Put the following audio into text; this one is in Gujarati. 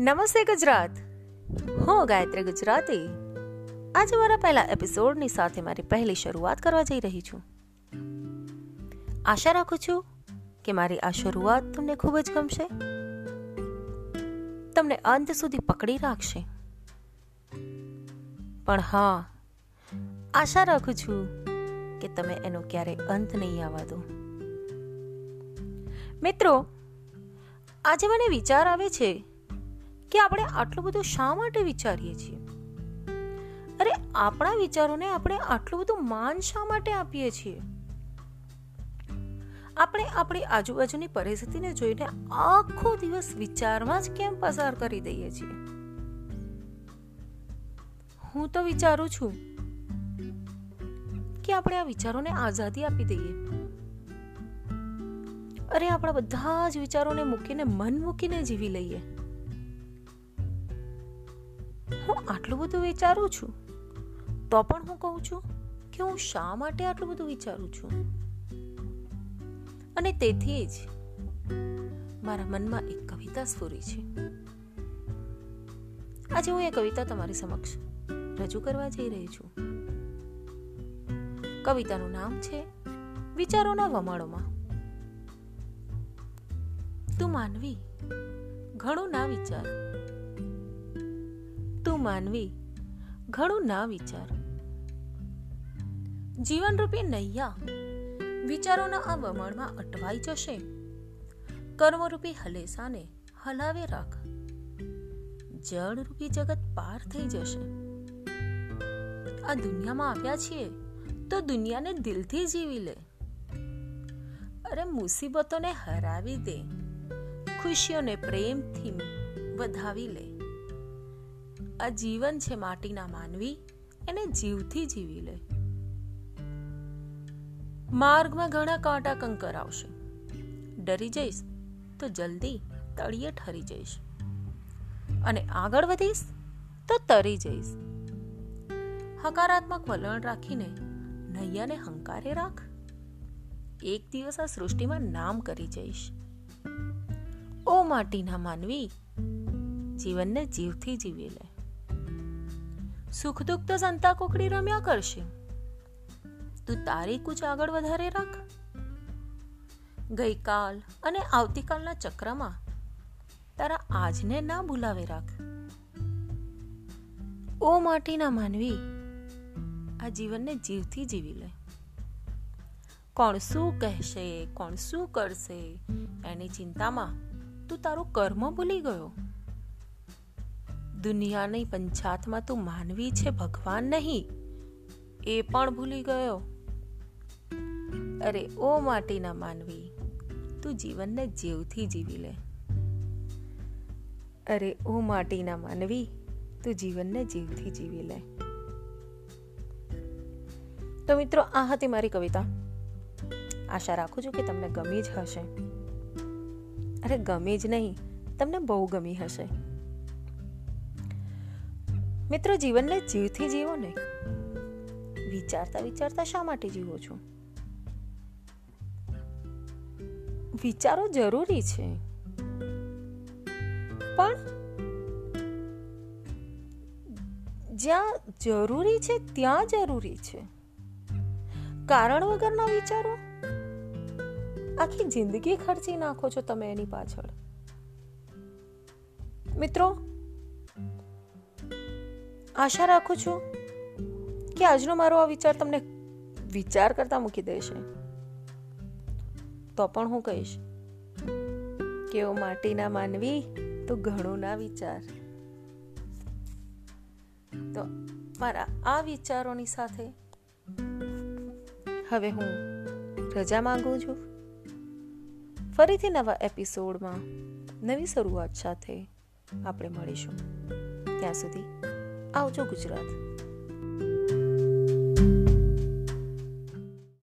નમસ્તે ગુજરાત. હું ગાયત્રી ગુજરાતી. આજે મારા પહેલા એપિસોડની સાથે મારી પહેલી શરૂઆત કરવા જઈ રહી છું. આશા રાખું છું કે મારી આ શરૂઆત તમને ખૂબ જ ગમશે. તમને અંત સુધી પકડી રાખશે. પણ હા, આશા રાખું છું કે તમે એનો ક્યારેય અંત નહીં આવવા દો. મિત્રો, આજે મને વિચાર આવે છે કે આપણે આટલું બધું શા માટે વિચારીએ છીએ? અરે, આપણા વિચારોને આપણે આટલું બધું માન શા માટે આપીએ છીએ? આપણે આપણી આજુબાજુની પરિસ્થિતિને જોઈને આખો દિવસ વિચારમાં જ કેમ પસાર કરી દઈએ છીએ? હું તો વિચારું છું કે આપણે આ વિચારોને આઝાદી આપી દઈએ. અરે, આપણા બધા જ વિચારોને મૂકીને, મન મૂકીને જીવી લઈએ. હું આટલું બધું વિચારું છું? તો પણ હું કહું છું કે હું શા માટે આટલું બધું વિચારું છું? અને તેથી જ મારા મનમાં એક કવિતા સ્ફુરી છે. આજે હું એ કવિતા તમારી સમક્ષ રજૂ કરવા જઈ રહી છું. કવિતાનું નામ છે વિચારોના વમાળોમાં. તું માનવી, ઘણું ના વિચાર. તું માનવી, ઘણું ના વિચાર. જીવનરૂપી નૈયા, વિચારોના આ વમણમાં અટવાઈ જશે. કર્મરૂપી હલેસાને હલાવે રાખ. જળરૂપી જગત પાર થઈ જશે. આ દુનિયામાં આવ્યા છીએ તો દુનિયાને દિલથી જીવી લે. અરે મુસીબતોને હરાવી દે, ખુશીઓને પ્રેમથી વધાવી લે. આ જીવન છે માટીના માનવી, એને જીવથી જીવી લે. માર્ગમાં ઘણા કાંટા કંકર આવશે. ડરી જઈશ તો જલ્દી તળિયે ઠરી જઈશ. અને આગળ વધીશ તો તરી જઈશ. હકારાત્મક વલણ રાખીને નૈયાને હંકારે રાખ. એક દિવસ આ સૃષ્ટિમાં નામ કરી જઈશ. ઓ માટીના માનવી, જીવનને જીવથી જીવી લે. સુખ દુઃખ તો સંતા કોકડી રમ્યા કરશે. તું તારી કૂચ આગળ વધારે રાખ. ગઈકાલ અને આવતીકાલના ચક્રમાં તારા આજને ના ભૂલાવે રાખ. ઓ માટીના માનવી, આ જીવનને જીવથી જીવી લે. કોણ શું કહેશે, કોણ શું કરશે, એની ચિંતામાં તું તારું કર્મ ભૂલી ગયો. દુનિયાની પંચાતમાં તું માનવી છે, ભગવાન નહીં. એ પણ ભૂલી ગયો. અરે, ઓ માટીના માનવી, તું જીવનને જીવથી જીવી લે. અરે, ઓ માટીના માનવી, તું જીવનને જીવથી જીવી લે. તો મિત્રો, આ હતી મારી કવિતા. આશા રાખું છું કે તમને ગમી જ હશે. અરે, ગમે જ નહીં. તમને બહુ ગમી હશે. મિત્રો, જીવનને જીવથી જીવો ને વિચારતા વિચારતા શા માટે જીવો છો? વિચારો જરૂરી છે. પણ જ્યાં જરૂરી છે, ત્યાં જરૂરી છે. કારણ વગરના વિચારો? આખી જિંદગી ખર્ચી નાખો છો તમે એની પાછળ. મિત્રો આશા રાખું છું કે આજનો મારો આ વિચાર તમને વિચાર કરતા મૂકી દેશે. તો પણ હું કહીશ કે ઓ માટીના માનવી તો ઘણું ના વિચાર. તો મારા આ વિચારોની સાથે હવે હું રજા માંગુ છું. ફરીથી નવા એપિસોડમાં નવી શરૂઆત સાથે આપણે મળીશું. ત્યાં સુધી આવજો ગુજરાત